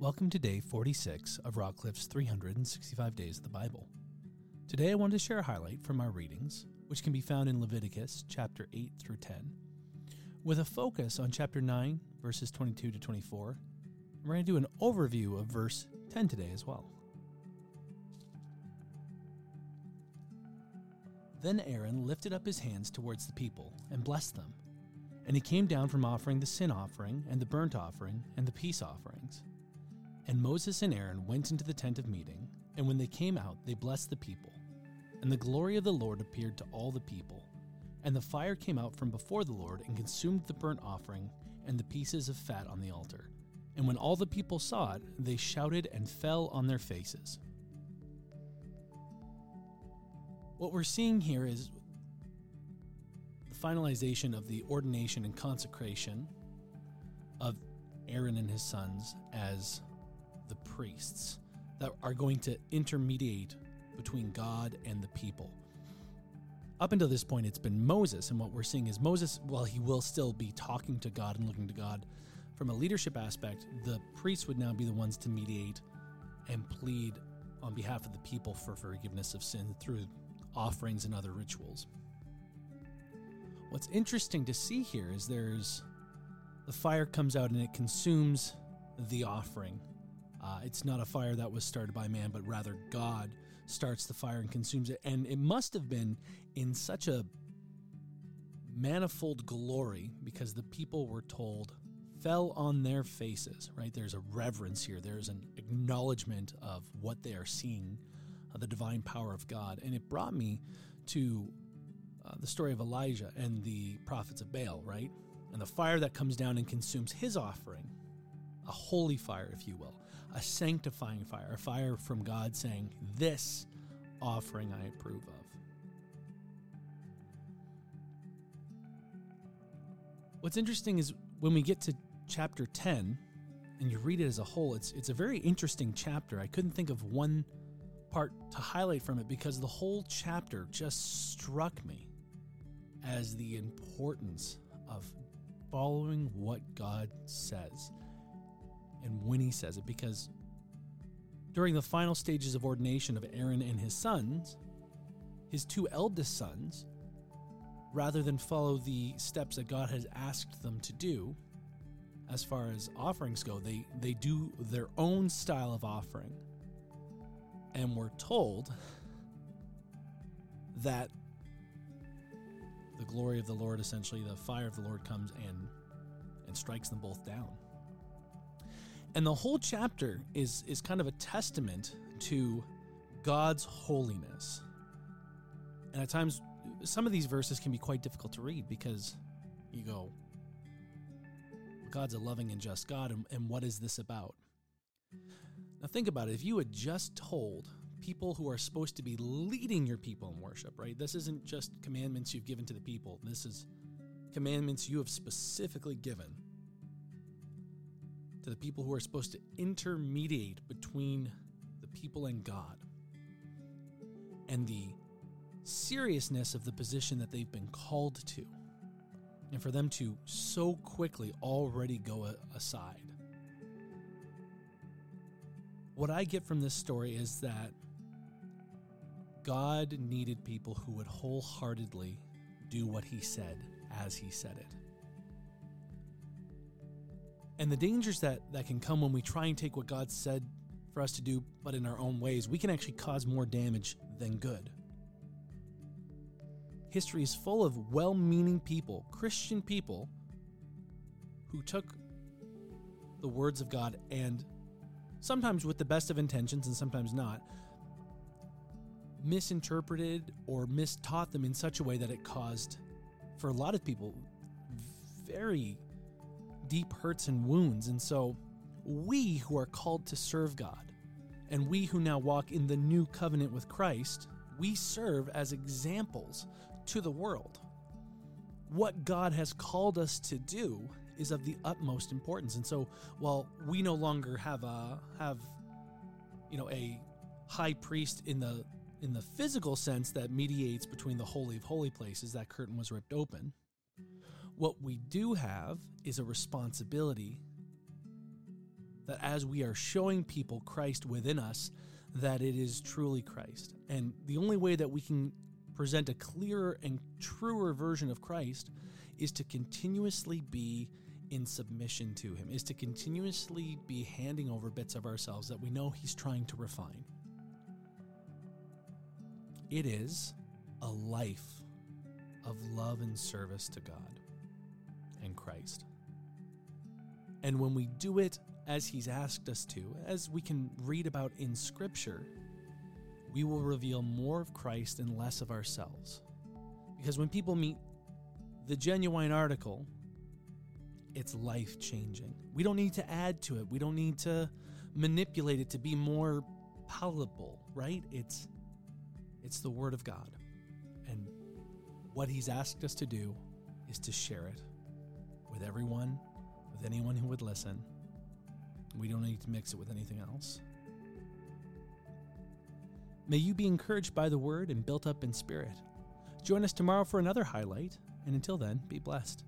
Welcome to day 46 of Rockcliffe's 365 Days of the Bible. Today I want to share a highlight from our readings, which can be found in Leviticus chapter 8 through 10, with a focus on chapter 9, verses 22 to 24. And we're going to do an overview of verse 10 today as well. Then Aaron lifted up his hands towards the people and blessed them. And he came down from offering the sin offering and the burnt offering and the peace offerings. And Moses and Aaron went into the tent of meeting, and when they came out, they blessed the people. And the glory of the Lord appeared to all the people. And the fire came out from before the Lord and consumed the burnt offering and the pieces of fat on the altar. And when all the people saw it, they shouted and fell on their faces. What we're seeing here is the finalization of the ordination and consecration of Aaron and his sons as the priests that are going to intermediate between God and the people. Up until this point, it's been Moses, and what we're seeing is Moses, while he will still be talking to God and looking to God from a leadership aspect, the priests would now be the ones to mediate and plead on behalf of the people for forgiveness of sin through offerings and other rituals. What's interesting to see here is there's the fire comes out and it consumes the offering uh, it's not a fire that was started by man, but rather God starts the fire and consumes it. And it must have been in such a manifold glory because the people were told fell on their faces, right? There's a reverence here, there's an acknowledgement of what they are seeing, uh, the divine power of God. And it brought me to uh, the story of Elijah and the prophets of Baal, right? And the fire that comes down and consumes his offering a holy fire, if you will, a sanctifying fire, a fire from God saying, This offering I approve of. What's interesting is when we get to chapter 10 and you read it as a whole, it's, it's a very interesting chapter. I couldn't think of one part to highlight from it because the whole chapter just struck me as the importance of following what God says and when he says it because during the final stages of ordination of Aaron and his sons, his two eldest sons, rather than follow the steps that God has asked them to do, as far as offerings go, they, they do their own style of offering. And we're told that the glory of the Lord, essentially, the fire of the Lord comes and, and strikes them both down. And the whole chapter is is kind of a testament to God's holiness. And at times some of these verses can be quite difficult to read because you go God's a loving and just God and, and what is this about? Now think about it. If you had just told people who are supposed to be leading your people in worship, right? This isn't just commandments you've given to the people. This is commandments you have specifically given to the people who are supposed to intermediate between the people and God. And the seriousness of the position that they've been called to. And for them to so quickly already go aside. What I get from this story is that God needed people who would wholeheartedly do what he said as he said it and the dangers that that can come when we try and take what God said for us to do, but in our own ways, we can actually cause more damage than good. History is full of well meaning people, Christian people, who took the words of God and sometimes with the best of intentions and sometimes not, misinterpreted or mistaught them in such a way that it caused, for a lot of people, very deep hurts and wounds. And so, we who are called to serve God, and we who now walk in the new covenant with Christ, we serve as examples to the world. What God has called us to do is of the utmost importance. And so, while we no longer have a have you know a high priest in the in the physical sense that mediates between the holy of holy places, that curtain was ripped open what we do have is a responsibility That as we are showing people Christ within us, that it is truly Christ. And the only way that we can present a clearer and truer version of Christ is to continuously be in submission to Him, is to continuously be handing over bits of ourselves that we know He's trying to refine. It is a life of love and service to God and Christ. And when we do it as He's asked us to, as we can read about in Scripture, we will reveal more of Christ and less of ourselves. Because when people meet the genuine article, it's life changing. We don't need to add to it, we don't need to manipulate it to be more palatable, right? It's it's the word of God. And what he's asked us to do is to share it with everyone, with anyone who would listen. We don't need to mix it with anything else. May you be encouraged by the word and built up in spirit. Join us tomorrow for another highlight, and until then, be blessed.